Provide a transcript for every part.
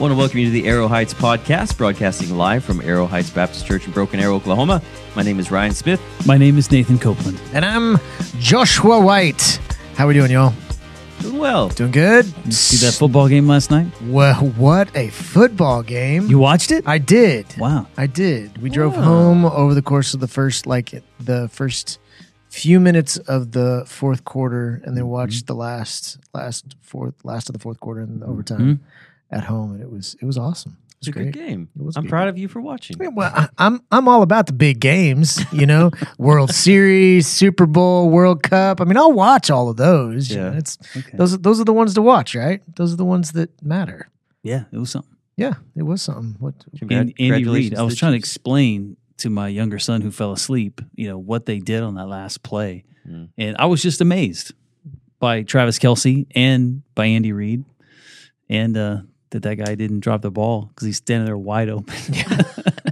want to welcome you to the Arrow Heights podcast, broadcasting live from Arrow Heights Baptist Church in Broken Arrow, Oklahoma. My name is Ryan Smith. My name is Nathan Copeland. And I'm Joshua White. How are we doing, y'all? Doing well. Doing good? You see that football game last night? Well, what a football game. You watched it? I did. Wow. I did. We drove home over the course of the first, like, the first few minutes of the fourth quarter and then mm-hmm. watched the last, last, fourth, last of the fourth quarter and the overtime mm-hmm. At home. And it was, it was awesome. It It's was a good game. It was a I'm good proud of you for watching. Yeah, Well, I, I'm I'm all about the big games, you know, World Series, Super Bowl, World Cup. I mean, I'll watch all of those. you Yeah. know, it's Okay. those are those are the ones to watch, right? Those are the ones that matter. Yeah, it was something. Yeah, it was something. What? Congrat- And Andy congratulations Reid. I was the trying to explain to my younger son who fell asleep, you know, what they did on that last play. Mm. And I was just amazed by Travis Kelce and by Andy Reid. And uh, that that guy didn't drop the ball because he's standing there wide open.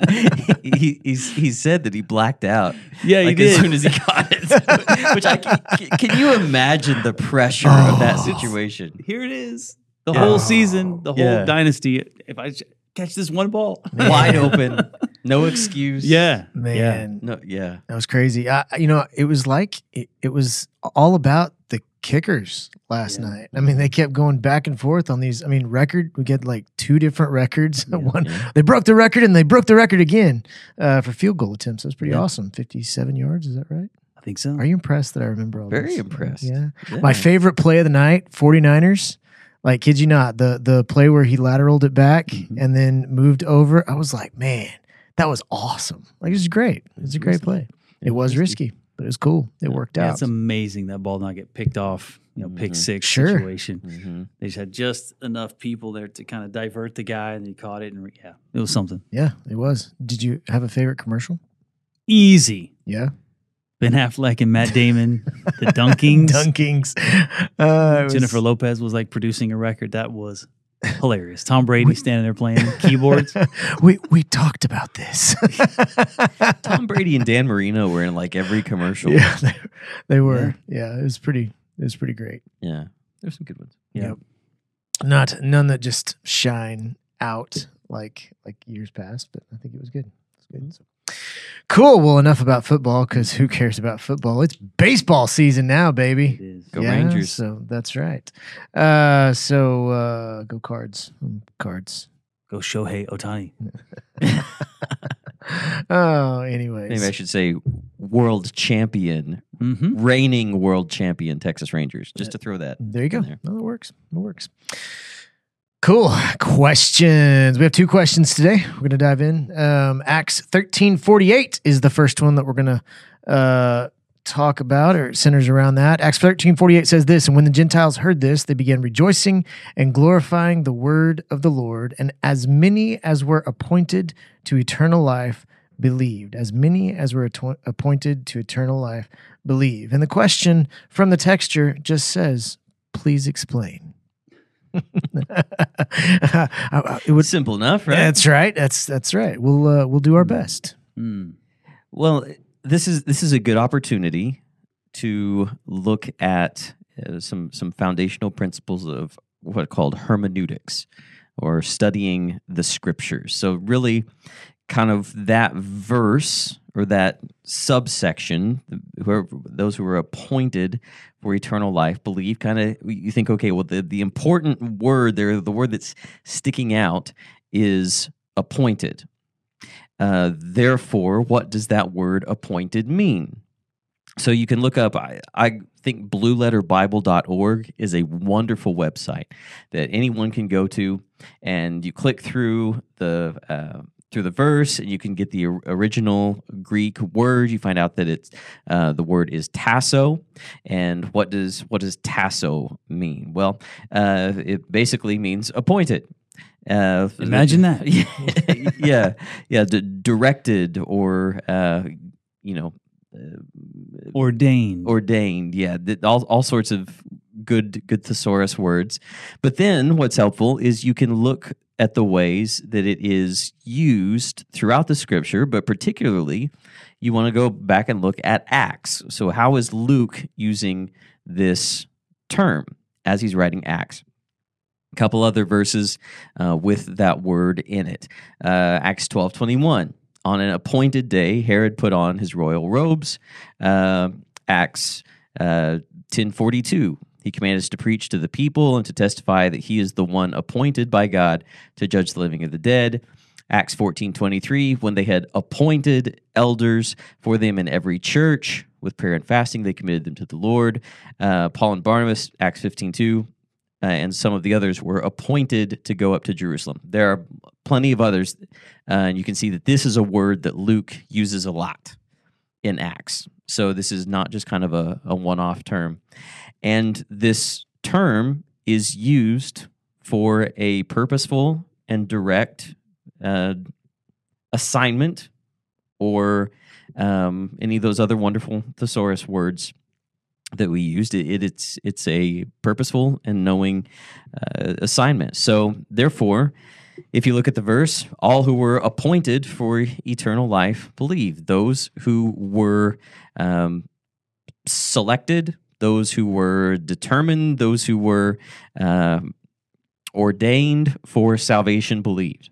he, he's, he said that he blacked out. Yeah, he like as soon as he got it. Which I can, can you imagine the pressure of that Oh. situation? Here it is. The Yeah. whole season, oh. the whole Yeah. dynasty. If I catch this one ball. Wide open, no excuse. Yeah. Man, No, yeah. that was crazy. I, you know, it was like it, it was all about the kickers last Yeah. night. I mean, they kept going back and forth on these. I mean, record. We get like two different records. Yeah. One Yeah. they broke the record and they broke the record again uh, for field goal attempts. That was pretty awesome. Fifty-seven yards. Is that right? I think so. Are you impressed that I remember all this? Very this? impressed. Yeah. My favorite play of the night, 49ers. Like, kid you not, the the play where he lateraled it back Mhm. and then moved over. I was like, man, that was awesome. Like, it was great. It was a great play. It was risky, but it was cool. It worked Yeah, out. it's amazing that ball not get picked off, you know, pick Mhm. six Sure. situation. hmm They just had just enough people there to kind of divert the guy, and he caught it, and re- yeah, it was something yeah, it was. Did you have a favorite commercial? easy. Yeah. Ben Affleck and Matt Damon, the Dunkings. Dunkings. Uh, it was- Jennifer Lopez was like producing a record. That was hilarious. Tom Brady standing there playing keyboards. we we talked about this. Tom Brady and Dan Marino were in like every commercial. Yeah, they, they were. Yeah. it was pretty. It was pretty great. Yeah. There's some good ones. Yeah. Yep. Not none that just shine out like like years past, but I think it was good. It's good. So. Cool. Well, enough about football because who cares about football? It's baseball season now, baby. is. Go Rangers. So that's right. Uh, so uh, go cards. Mm, Cards. Go Shohei Ohtani. oh, anyways. Maybe I should say world champion, Mm-hmm. reigning world champion Texas Rangers, just to throw that. There you go. there. No, that works. It works. Cool. Questions. We have two questions today. We're going to dive in. Um, Acts 1348 is the first one that we're going to uh, talk about or centers around that. Acts 1348 says this And when the Gentiles heard this, they began rejoicing and glorifying the word of the Lord. And as many as were appointed to eternal life believed. As many as were appointed to eternal life believe. And the question from the texture just says, please explain. it was, Simple enough, right? That's right. That's that's right. We'll uh, we'll do our best. Mm. Well, this is this is a good opportunity to look at uh, some some foundational principles of what are called hermeneutics or studying the scriptures. So really kind of that verse or that subsection whoever those who are appointed for eternal life believe kind of you think okay well the, the important word there the word that's sticking out is appointed uh, therefore, what does that word appointed mean? So you can look up, I, I think blueletterbible.org is a wonderful website that anyone can go to, and you click through the uh, through the verse, and you can get the original Greek word. You find out that it's uh, the word is tasso, and what does what does tasso mean? Well, uh, it basically means appointed. Uh, Imagine that. yeah, yeah, yeah, d- directed or uh, you know uh, Ordained. ordained. Yeah, th- all all sorts of good good thesaurus words. But then what's helpful is you can look at the ways that it is used throughout the scripture, but particularly you want to go back and look at Acts. So how is Luke using this term as he's writing Acts? A couple other verses uh, with that word in it. Uh, Acts twelve twenty one. On an appointed day, Herod put on his royal robes. Uh, Acts uh, ten forty two. He commanded us to preach to the people and to testify that he is the one appointed by God to judge the living and the dead. Acts 14:23 when they had appointed elders for them in every church with prayer and fasting they committed them to the Lord. Uh, Paul and Barnabas Acts 15:2 uh, and some of the others were appointed to go up to Jerusalem. There are plenty of others uh, and you can see that this is a word that Luke uses a lot in Acts. So this is not just kind of a, a one-off term. And this term is used for a purposeful and direct uh, assignment or um, any of those other wonderful thesaurus words that we used. It, it, it's it's a purposeful and knowing uh, assignment. So therefore, if you look at the verse, all who were appointed for eternal life believe. Those who were um, selected, those who were determined, those who were uh, ordained for salvation believed.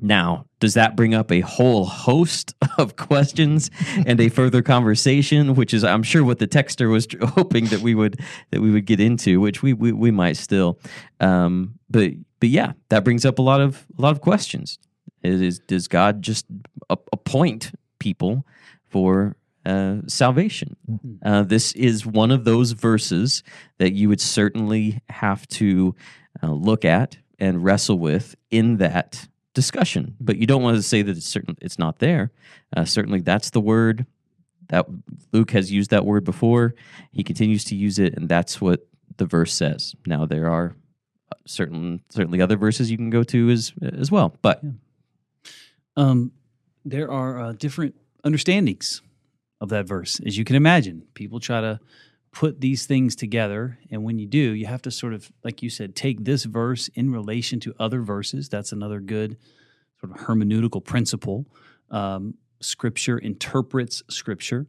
Now, does that bring up a whole host of questions and a further conversation, which is, I'm sure, what the texter was hoping that we would that we would get into, which we we, we might still. Um, but but yeah, that brings up a lot of a lot of questions. Is does God just appoint people for uh, salvation? Uh, this is one of those verses that you would certainly have to uh, look at and wrestle with in that discussion. But you don't want to say that it's certain it's not there. Uh, certainly, that's the word that Luke has used that word before. He continues to use it, and that's what the verse says. Now there are uh, certain certainly other verses you can go to as as well, but yeah. um, there are uh, different understandings of that verse, as you can imagine. People try to put these things together. And when you do, you have to sort of, like you said, take this verse in relation to other verses. That's another good sort of hermeneutical principle. Um, scripture interprets scripture.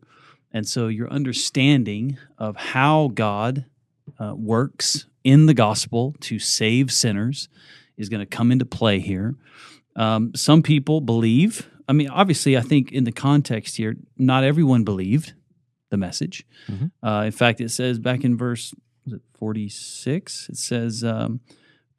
And so your understanding of how God uh, works in the gospel to save sinners is going to come into play here. Um, some people believe, I mean, obviously, I think in the context here, not everyone believed the message. Mm-hmm. Uh, in fact, it says back in verse was it 46, it says, um,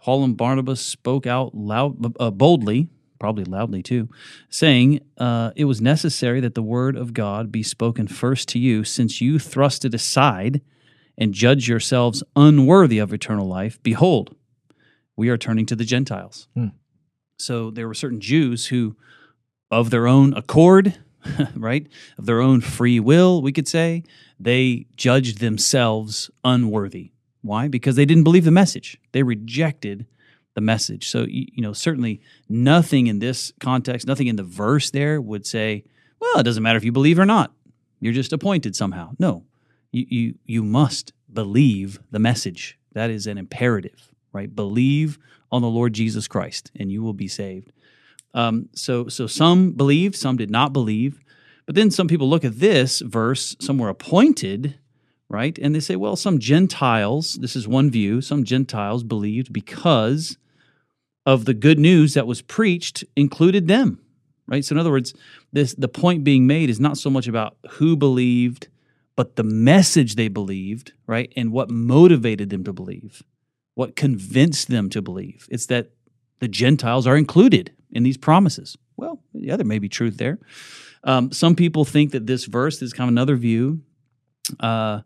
Paul and Barnabas spoke out loud, uh, boldly, probably loudly too, saying, uh, It was necessary that the word of God be spoken first to you, since you thrust it aside and judge yourselves unworthy of eternal life. Behold, we are turning to the Gentiles. Hmm. So there were certain Jews who, of their own accord, right? Of their own free will, we could say, they judged themselves unworthy. Why? Because they didn't believe the message. They rejected the message. So, you know, certainly nothing in this context, nothing in the verse there would say, well, it doesn't matter if you believe or not. You're just appointed somehow. No, you, you, you must believe the message. That is an imperative, right? Believe on the Lord Jesus Christ and you will be saved. Um, so, so some believed, some did not believe. But then some people look at this verse, some were appointed, right? And they say, well, some Gentiles, this is one view, some Gentiles believed because of the good news that was preached included them, right? So in other words, this the point being made is not so much about who believed, but the message they believed, right? And what motivated them to believe, what convinced them to believe. It's that the Gentiles are included in these promises. Well, yeah, there may be truth there. Um, some people think that this verse, is kind of another view, uh,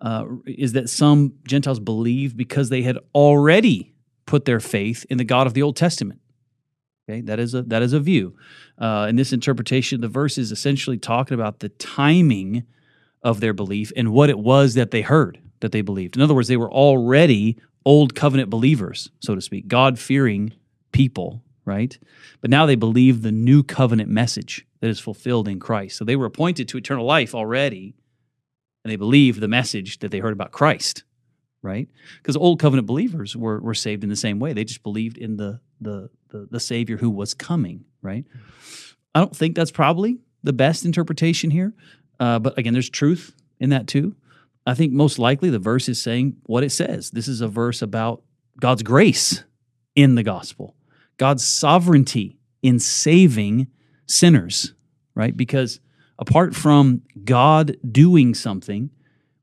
uh, is that some Gentiles believe because they had already put their faith in the God of the Old Testament. Okay, that is a that is a view. Uh, in this interpretation, the verse is essentially talking about the timing of their belief and what it was that they heard that they believed. In other words, they were already old covenant believers, so to speak, God fearing people right? But now they believe the new covenant message that is fulfilled in Christ. So they were appointed to eternal life already, and they believe the message that they heard about Christ, right? Because old covenant believers were, were saved in the same way. They just believed in the, the, the, the Savior who was coming, right? I don't think that's probably the best interpretation here. Uh, but again, there's truth in that too. I think most likely the verse is saying what it says. This is a verse about God's grace in the gospel, God's sovereignty in saving sinners, right? Because apart from God doing something,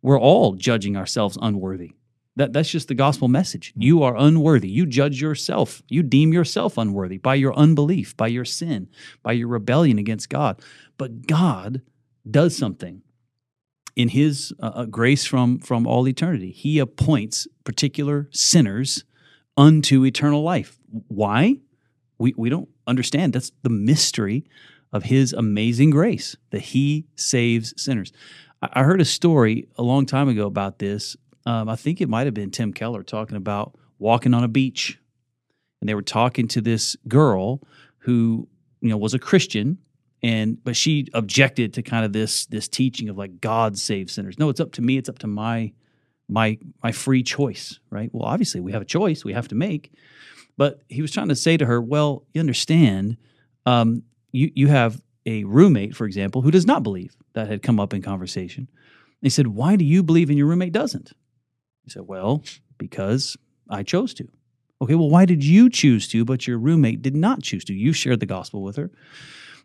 we're all judging ourselves unworthy. That, that's just the gospel message. You are unworthy. You judge yourself. You deem yourself unworthy by your unbelief, by your sin, by your rebellion against God. But God does something in His uh, uh grace from, from all eternity. He appoints particular sinners unto eternal life. Why? We, we don't understand. That's the mystery of His amazing grace that He saves sinners. I, I heard a story a long time ago about this um, I think it might have been Tim Keller talking about walking on a beach, and they were talking to this girl who you know was a Christian, and but she objected to kind of this this teaching of like God saves sinners. No, it's up to me. It's up to my my my free choice, right? Well, obviously we have a choice we have to make, but he was trying to say to her, well, you understand, um, you you have a roommate, for example, who does not believe. That had come up in conversation. He said, "Why do you believe and your roommate doesn't?" He said, Well, because I chose to. Okay, well, why did you choose to, but your roommate did not choose to? You shared the gospel with her.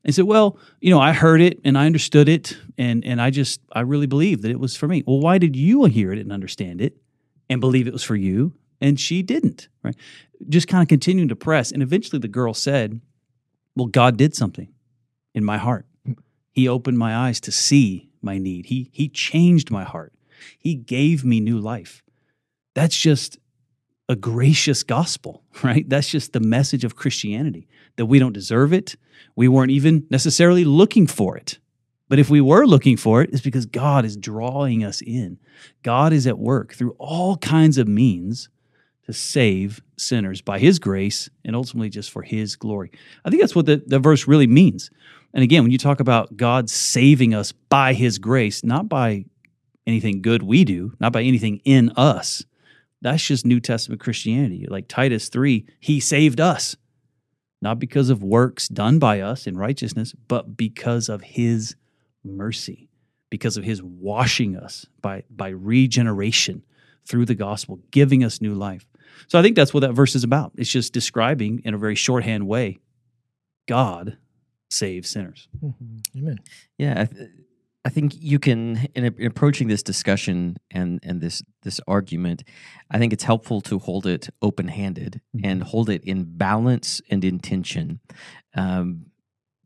And said, Well, you know, I heard it and I understood it, and and I just I really believed that it was for me. Well, why did you hear it and understand it and believe it was for you? And she didn't, right? Just kind of continuing to press. And eventually the girl said, Well, God did something in my heart. He opened my eyes to see my need. He he changed my heart. He gave me new life that's just a gracious gospel, right? That's just the message of Christianity that we don't deserve it. We weren't even necessarily looking for it. But if we were looking for it, it's because God is drawing us in. God is at work through all kinds of means to save sinners by his grace and ultimately just for his glory. I think that's what the, the verse really means. And again, when you talk about God saving us by his grace, not by anything good we do, not by anything in us, that's just New Testament Christianity. Like Titus 3, he saved us, not because of works done by us in righteousness, but because of his mercy, because of his washing us by, by regeneration through the gospel, giving us new life. So I think that's what that verse is about. It's just describing in a very shorthand way God saves sinners. Mm-hmm. Amen. Yeah. I think you can, in, in, approaching this discussion and and this this argument, I think it's helpful to hold it open handed mm-hmm. and hold it in balance and intention, um,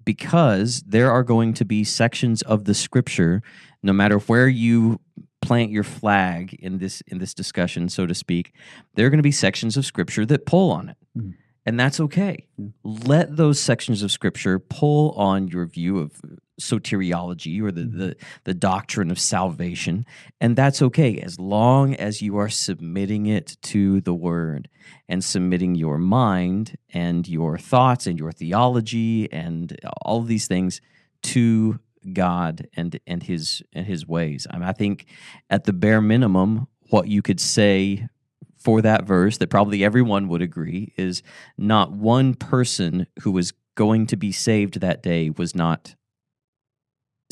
because there are going to be sections of the Scripture, no matter where you plant your flag in this in this discussion, so to speak, there are going to be sections of Scripture that pull on it. Mm-hmm and that's okay. Let those sections of scripture pull on your view of soteriology or the, mm-hmm. the, the doctrine of salvation, and that's okay as long as you are submitting it to the word and submitting your mind and your thoughts and your theology and all of these things to God and and his and his ways. I, mean, I think at the bare minimum, what you could say for that verse that probably everyone would agree is not one person who was going to be saved that day was not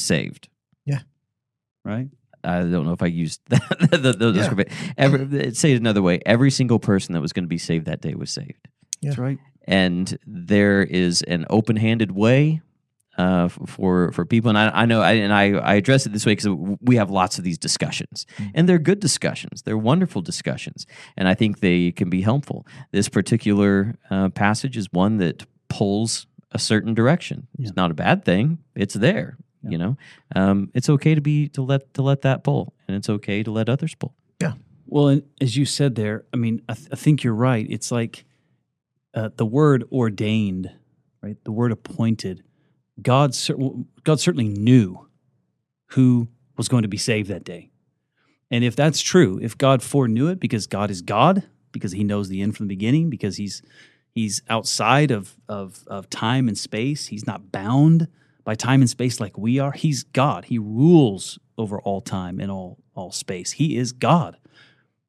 saved. Yeah. Right? I don't know if I used that. the, the, yeah. every, say it another way. Every single person that was going to be saved that day was saved. Yeah. That's right. And there is an open handed way uh, for for people. And I, I know, I, and I, I address it this way because we have lots of these discussions, mm-hmm. and they're good discussions. They're wonderful discussions, and I think they can be helpful. This particular uh, passage is one that pulls a certain direction. Yeah. It's not a bad thing. It's there. Yeah. You know, um, it's okay to be to let to let that pull, and it's okay to let others pull. Yeah. Well, and as you said there, I mean, I, th- I think you're right. It's like uh, the word ordained, right? The word appointed God, God certainly knew who was going to be saved that day. And if that's true, if God foreknew it because God is God, because he knows the end from the beginning, because he's he's outside of, of, of time and space, he's not bound by time and space like we are. He's God. He rules over all time and all, all space. He is God.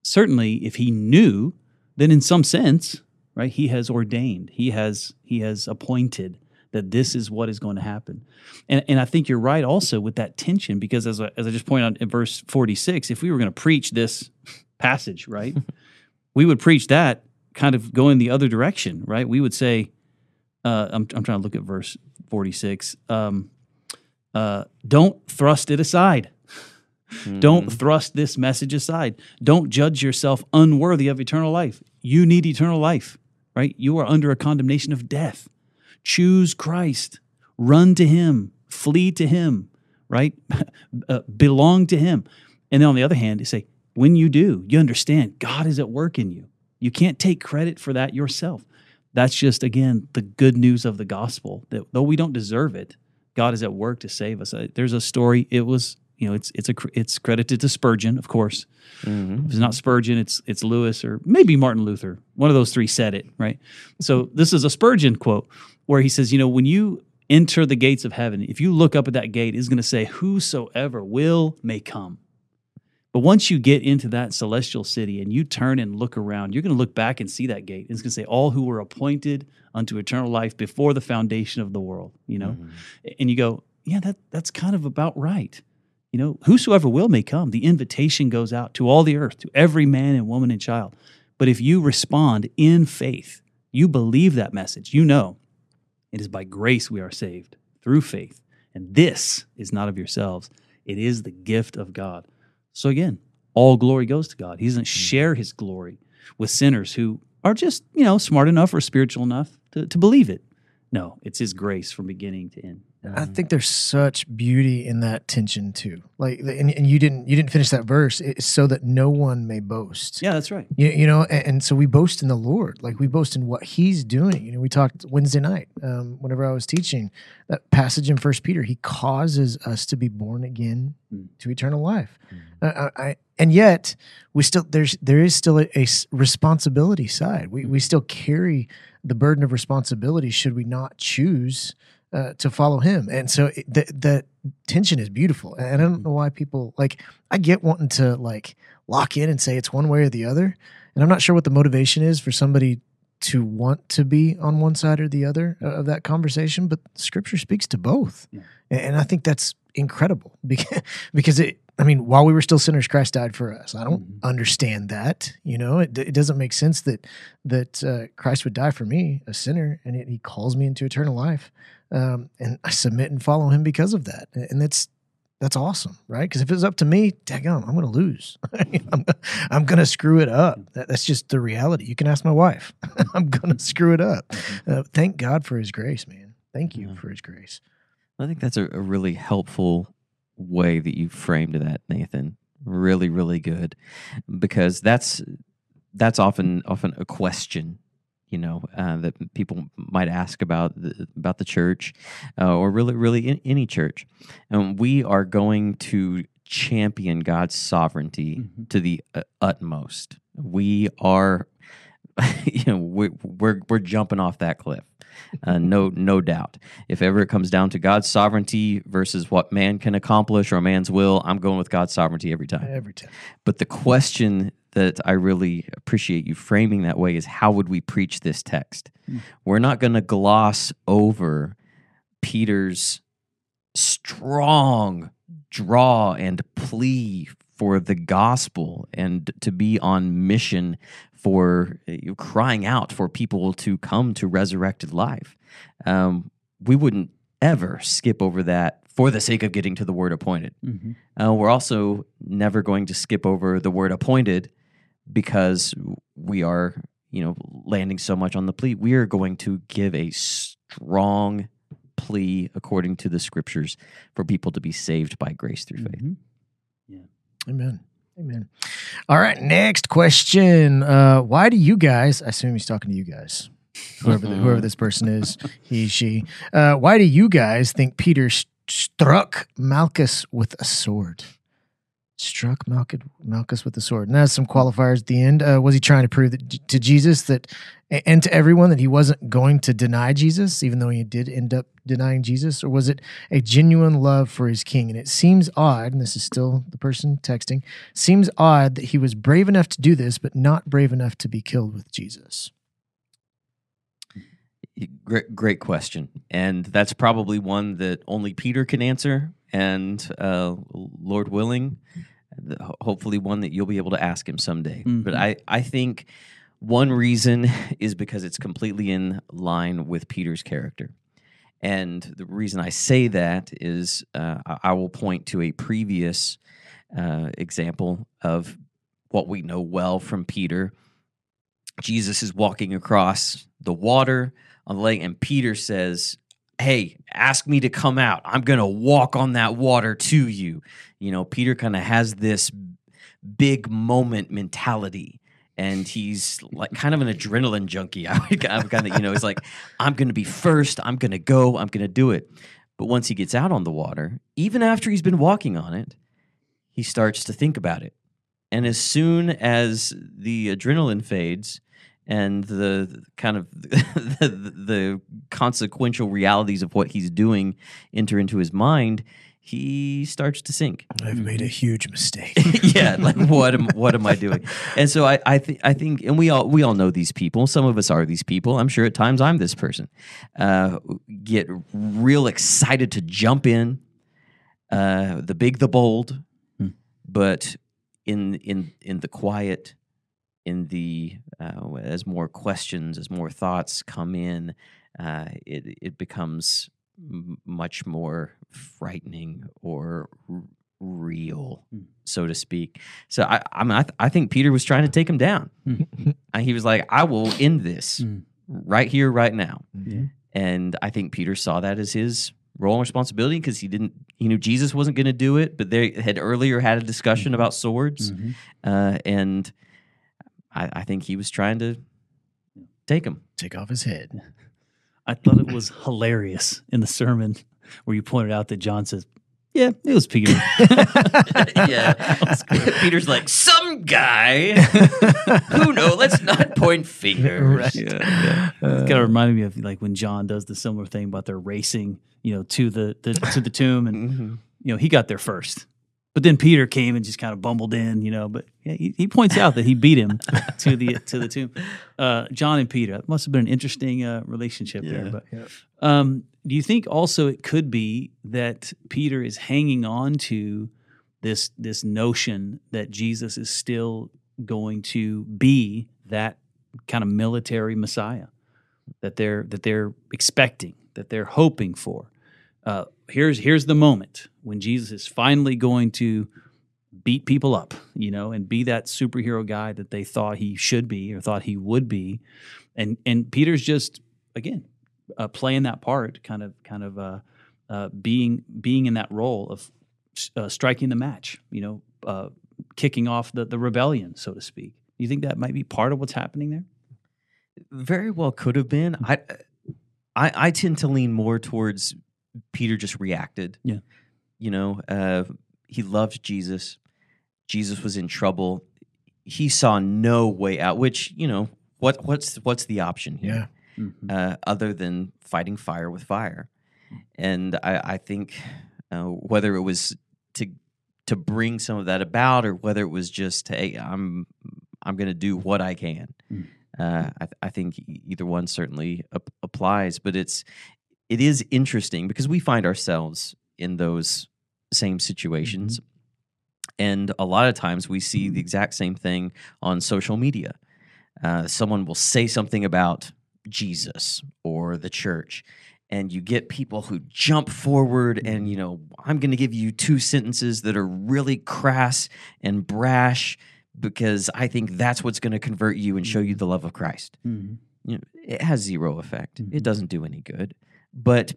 Certainly, if he knew, then in some sense, right, he has ordained, he has he has appointed that this is what is going to happen. And, and I think you're right also with that tension, because as I, as I just pointed out in verse 46, if we were going to preach this passage, right, we would preach that kind of going the other direction, right? We would say, uh, I'm, I'm trying to look at verse 46. Um, uh, don't thrust it aside. Don't Mhm. thrust this message aside. Don't judge yourself unworthy of eternal life. You need eternal life, right? You are under a condemnation of death. Choose Christ. Run to Him. Flee to Him, right? uh, belong to Him. And then on the other hand, you say, when you do, you understand God is at work in you. You can't take credit for that yourself. That's just, again, the good news of the gospel that though we don't deserve it, God is at work to save us. Uh, There's a story. It was, you know, it's it's a it's credited to Spurgeon, of course. Mhm. If it's not Spurgeon, it's it's Lewis or maybe Martin Luther. One of those three said it, right? So this is a Spurgeon quote where he says, you know, when you enter the gates of heaven, if you look up at that gate, it's going to say, "Whosoever will may come." But once you get into that celestial city and you turn and look around, you're going to look back and see that gate. It's going to say, "All who were appointed unto eternal life before the foundation of the world." You know, Mhm. and you go, yeah, that that's kind of about right. You know, whosoever will may come. The invitation goes out to all the earth, to every man and woman and child. But if you respond in faith, you believe that message, you know it is by grace we are saved through faith. And this is not of yourselves, it is the gift of God. So again, all glory goes to God. He doesn't hmm. share his glory with sinners who are just, you know, smart enough or spiritual enough to, to believe it. No, it's his grace from beginning to end. I think there's such beauty in that tension too. Like, and, and you didn't you didn't finish that verse. It's so that no one may boast. Yeah, that's right. You, you know, and, and so we boast in the Lord. Like we boast in what He's doing. You know, we talked Wednesday night um, whenever I was teaching that passage in First Peter. He causes us to be born again Mm. to eternal life. Uh, I, I, and yet we still there's there is still a responsibility side. We we still carry the burden of responsibility should we not choose uh, to follow Him. And so it, the the tension is beautiful. And I don't know why people like. I get wanting to like lock in and say it's one way or the other. And I'm not sure what the motivation is for somebody to want to be on one side or the other of that conversation, but scripture speaks to both. Yeah. And I think that's incredible because, because it, I mean, while we were still sinners, Christ died for us. I don't Mhm. understand that. You know, it, it doesn't make sense that, that uh, Christ would die for me, a sinner, and it, he calls me into eternal life. Um, and I submit and follow him because of that. And that's, that's awesome, right? Because if it's up to me, daggone, I'm going to lose. I'm, I'm going to screw it up. That, that's just the reality. You can ask my wife. I'm going to screw it up. Uh, thank God for His grace, man. Thank you Yeah. for His grace. I think that's a, a really helpful way that you framed that, Nathan. Really, really good, because that's that's often often a question, you know, uh, that people might ask about the, about the church, uh, or really, really in, any church. And we are going to champion God's sovereignty Mhm. to the uh, utmost. We are, you know, we're we're, we're jumping off that cliff. Uh, no, no doubt. If ever it comes down to God's sovereignty versus what man can accomplish or man's will, I'm going with God's sovereignty every time. Every time. But the question that I really appreciate you framing that way is how would we preach this text? Hmm. We're not going to gloss over Peter's strong draw and plea for the gospel and to be on mission for uh, crying out for people to come to resurrected life. Um, we wouldn't ever skip over that for the sake of getting to the word appointed. Mhm. Uh, we're also never going to skip over the word appointed because we are, you know, landing so much on the plea. We are going to give a strong plea according to the scriptures for people to be saved by grace through faith. Mhm. Amen. Amen. All right. Next question. Uh, why do you guys, I assume he's talking to you guys, whoever, the, whoever this person is, he, she, uh, why do you guys think Peter st- struck Malchus with a sword? Struck Malchus, with the sword. And that's some qualifiers at the end. Uh, was he trying to prove that, to Jesus that, and to everyone that he wasn't going to deny Jesus, even though he did end up denying Jesus? Or was it a genuine love for his king? And it seems odd, and this is still the person texting, seems odd that he was brave enough to do this, but not brave enough to be killed with Jesus. Great, great question, and that's probably one that only Peter can answer, and uh, Lord willing, hopefully one that you'll be able to ask him someday. But Mhm. I, I think One reason is because it's completely in line with Peter's character. And the reason I say that is uh, I- I will point to a previous uh, example of what we know well from Peter. Jesus is walking across the water on the lake, and Peter says, Hey, ask me to come out. I'm going to walk on that water to you. You know, Peter kind of has this big moment mentality. And he's like kind of an adrenaline junkie. I'm kind of, you know, he's like, I'm going to be first. I'm going to go. I'm going to do it. But once he gets out on the water, even after he's been walking on it, he starts to think about it. And as soon as the adrenaline fades and the kind of the, the consequential realities of what he's doing enter into his mind, he starts to sink. I've made a huge mistake. yeah, like what am what am I doing? And so I I think I think and we all we all know these people. Some of us are these people. I'm sure at times I'm this person. Uh, get real excited to jump in, uh, the big, the bold, Hmm. but in in in the quiet, in the uh, as more questions, as more thoughts come in, uh, it it becomes m- much more frightening or r- real, Hmm. so to speak. So I I, mean, I, th- I think Peter was trying to take him down. Uh, he was like, "I will end this Hmm. right here, right now." Yeah. And I think Peter saw that as his role and responsibility because he didn't he knew Jesus wasn't going to do it, but they had earlier had a discussion about swords, Mhm. uh, and I, I think he was trying to take him. Take off his head. I thought it was hilarious in the sermon where you pointed out that John says, "Yeah, it was Peter." yeah, Peter's like some guy. Who know? Let's not point fingers. Right. yeah, yeah. It kind of reminded me of like when John does the similar thing about their racing, you know, to the, the to the tomb, and Mhm. you know he got there first, but then Peter came and just kind of bumbled in, you know. But yeah, he, he points out that he beat him to the to the tomb. Uh, John and Peter that must have been an interesting uh, relationship there. But Yep. um, do you think also it could be that Peter is hanging on to this this notion that Jesus is still going to be that kind of military Messiah that they're that they're expecting, that they're hoping for? Uh, here's here's the moment when Jesus is finally going to beat people up, you know, and be that superhero guy that they thought he should be or thought he would be, and and Peter's just again uh, playing that part, kind of kind of uh, uh, being being in that role of uh, striking the match, you know, uh, kicking off the the rebellion, so to speak. You think that might be part of what's happening there? Very well could have been. I, I I tend to lean more towards Peter just reacted. Yeah. You know, uh, he loved Jesus. Jesus was in trouble. He saw no way out. Which you know, what what's what's the option here? Yeah. uh, other than fighting fire with fire. And I, I think uh, whether it was to to bring some of that about, or whether it was just hey, I'm I'm going to do what I can. Mm. Uh, I, I think either one certainly ap- applies, but it's it is interesting because we find ourselves in those same situations. And a lot of times we see the exact same thing on social media. Uh, someone will say something about Jesus or the church, and you get people who jump forward and, you know, I'm going to give you two sentences that are really crass and brash because I think that's what's going to convert you and show you the love of Christ. Mm-hmm. You know, it has zero effect. Mhm. It doesn't do any good. But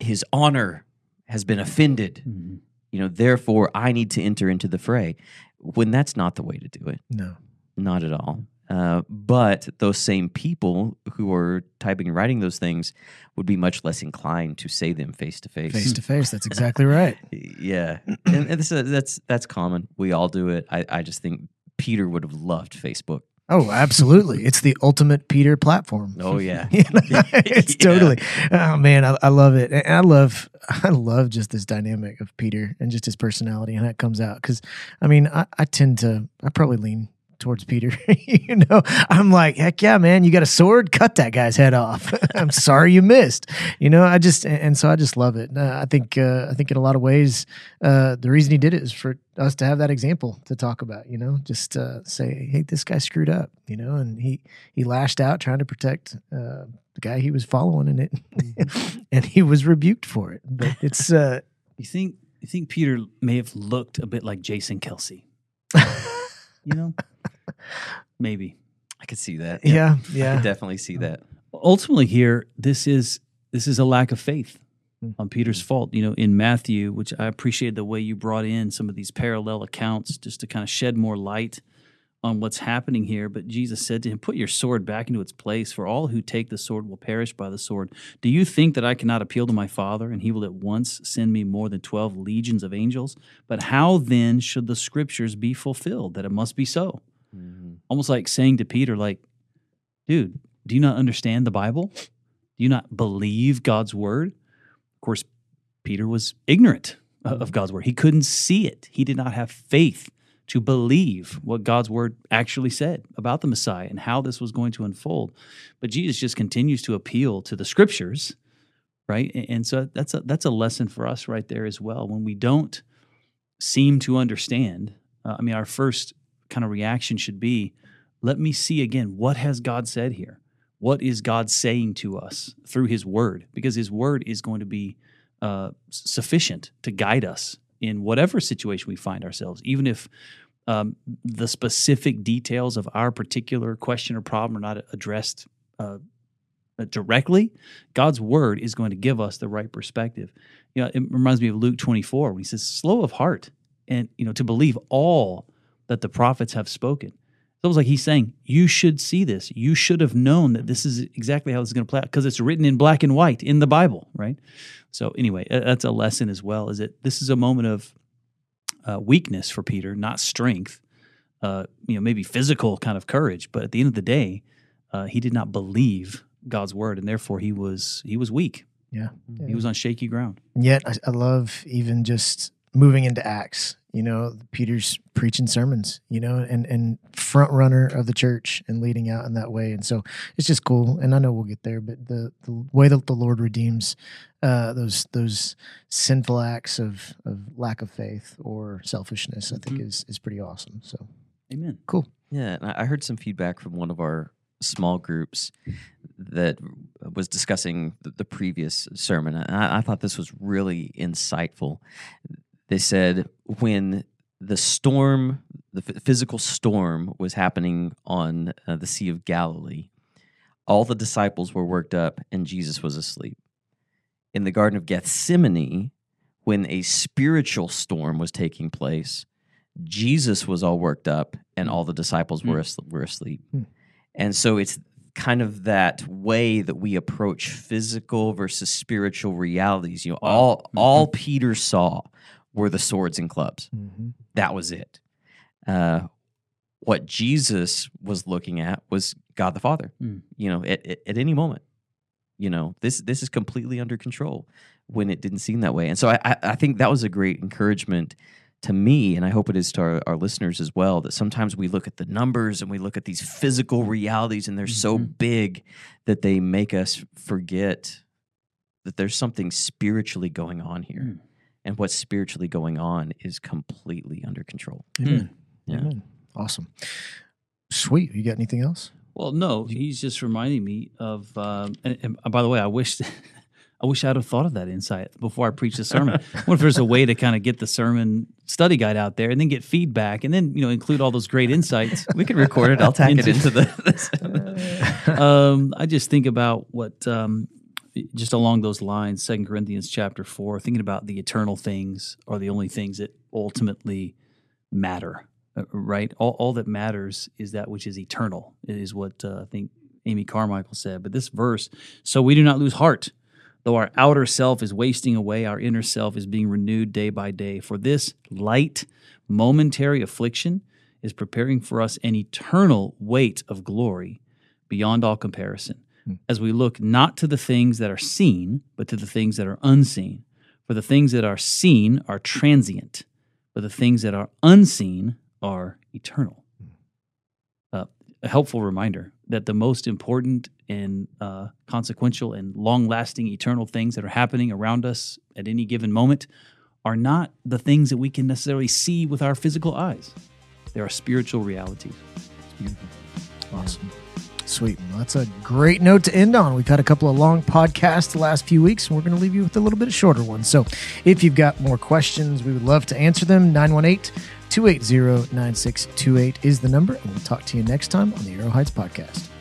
his honor has been offended. Mm-hmm. You know, therefore I need to enter into the fray. When that's not the way to do it. No. Not at all. Uh, but those same people who are typing and writing those things would be much less inclined to say them face to face. Face to face. That's exactly right. Yeah, and, and this, uh, that's that's common. We all do it. I, I just think Peter would have loved Facebook. Oh, absolutely. It's the ultimate Peter platform. Oh yeah, You know, it's Yeah. totally oh man I, I love it and i love i love just this dynamic of peter and just his personality and how it comes out because i mean I, I tend to i probably lean towards Peter. you know, I'm like, heck yeah, man, you got a sword, cut that guy's head off. I'm sorry you missed. You know, I just and so I just love it. Uh, I think uh, I think in a lot of ways, uh, the reason he did it is for us to have that example to talk about. You know, just uh, say, hey, this guy screwed up. You know, and he he lashed out trying to protect uh, the guy he was following in it, and he was rebuked for it. But it's uh, You think you think Peter may have looked a bit like Jason Kelce? You know, maybe. I could see that. yeah, I yeah, could definitely see that. ultimately here this is this is a lack of faith Mm. on peter's fault you know in matthew which i appreciate the way you brought in some of these parallel accounts just to kind of shed more light on what's happening here but jesus said to him put your sword back into its place for all who take the sword will perish by the sword do you think that i cannot appeal to my father and he will at once send me more than 12 legions of angels but how then should the scriptures be fulfilled that it must be so Mhm. almost like saying to Peter, like, dude, do you not understand the Bible? Do you not believe God's word? Of course, Peter was ignorant of God's word. He couldn't see it. He did not have faith to believe what God's word actually said about the Messiah and how this was going to unfold. But Jesus just continues to appeal to the scriptures, right? And so that's a that's a lesson for us right there as well. When we don't seem to understand, uh, I mean, our first kind of reaction should be let me see again what has god said here? What is god saying to us through his word? Because his word is going to be uh, sufficient to guide us in whatever situation we find ourselves even if um, the specific details of our particular question or problem are not addressed uh, uh, directly god's word is going to give us the right perspective. You know it reminds me of luke 24 when he says slow of heart and you know to believe all that the prophets have spoken. It's almost like he's saying, You should see this. You should have known that this is exactly how this is going to play out because it's written in black and white in the Bible, right? So, anyway, that's a lesson as well is that this is a moment of uh, weakness for Peter, not strength, uh, you know, maybe physical kind of courage. But at the end of the day, uh, he did not believe God's word and therefore he was he was weak. yeah. He was on shaky ground. And yet I, I love even just moving into acts you know peter's preaching sermons you know and and front runner of the church and leading out in that way and so it's just cool and i know we'll get there but the the way that the lord redeems uh those those sinful acts of of lack of faith or selfishness i think Mhm. is is pretty awesome so Amen. Cool. Yeah, and I I heard some feedback from one of our small groups that was discussing the, the previous sermon, and I, I thought this was really insightful. They said when the storm, the ph- physical storm, was happening on uh, the Sea of Galilee, all the disciples were worked up, and Jesus was asleep. In the Garden of Gethsemane, when a spiritual storm was taking place, Jesus was all worked up and all the disciples were, as- were asleep. Hmm. And so it's kind of that way that we approach physical versus spiritual realities. You know, all all Peter saw were the swords and clubs. mhm. That was it. Uh, what Jesus was looking at was God the Father. Hmm. You know, at, at, at any moment, you know, this this is completely under control when it didn't seem that way. And so I, I, I think that was a great encouragement to me, and I hope it is to our, our listeners as well, that sometimes we look at the numbers and we look at these physical realities and they're so Mhm. big that they make us forget that there's something spiritually going on here. Mm. And what's spiritually going on is completely under control. amen Yeah. amen awesome sweet you got anything else Well, no, he's just reminding me of. Um, and, and by the way, I wish, I wish I'd have thought of that insight before I preached the sermon. I wonder if there's a way to kind of get the sermon study guide out there and then get feedback and then you know include all those great insights. We can record it. I'll tack it Into- into the. um, I just think about what um, just along those lines, Second Corinthians chapter four, thinking about the eternal things are the only things that ultimately matter, uh, right? All, all that matters is that which is eternal. Is what uh, I think Amy Carmichael said. But this verse, so we do not lose heart. Though our outer self is wasting away, our inner self is being renewed day by day. For this light, momentary affliction is preparing for us an eternal weight of glory beyond all comparison. As we look not to the things that are seen, but to the things that are unseen. For the things that are seen are transient, but the things that are unseen are eternal. Uh, a helpful reminder that the most important and uh, consequential and long lasting eternal things that are happening around us at any given moment are not the things that we can necessarily see with our physical eyes. They are spiritual realities. Awesome. Sweet. Well, that's a great note to end on. We've had a couple of long podcasts the last few weeks, and we're going to leave you with a little bit of shorter ones. So if you've got more questions, we would love to answer them. 918 280 9628 is the number, and we'll talk to you next time on the Arrow Heights Podcast.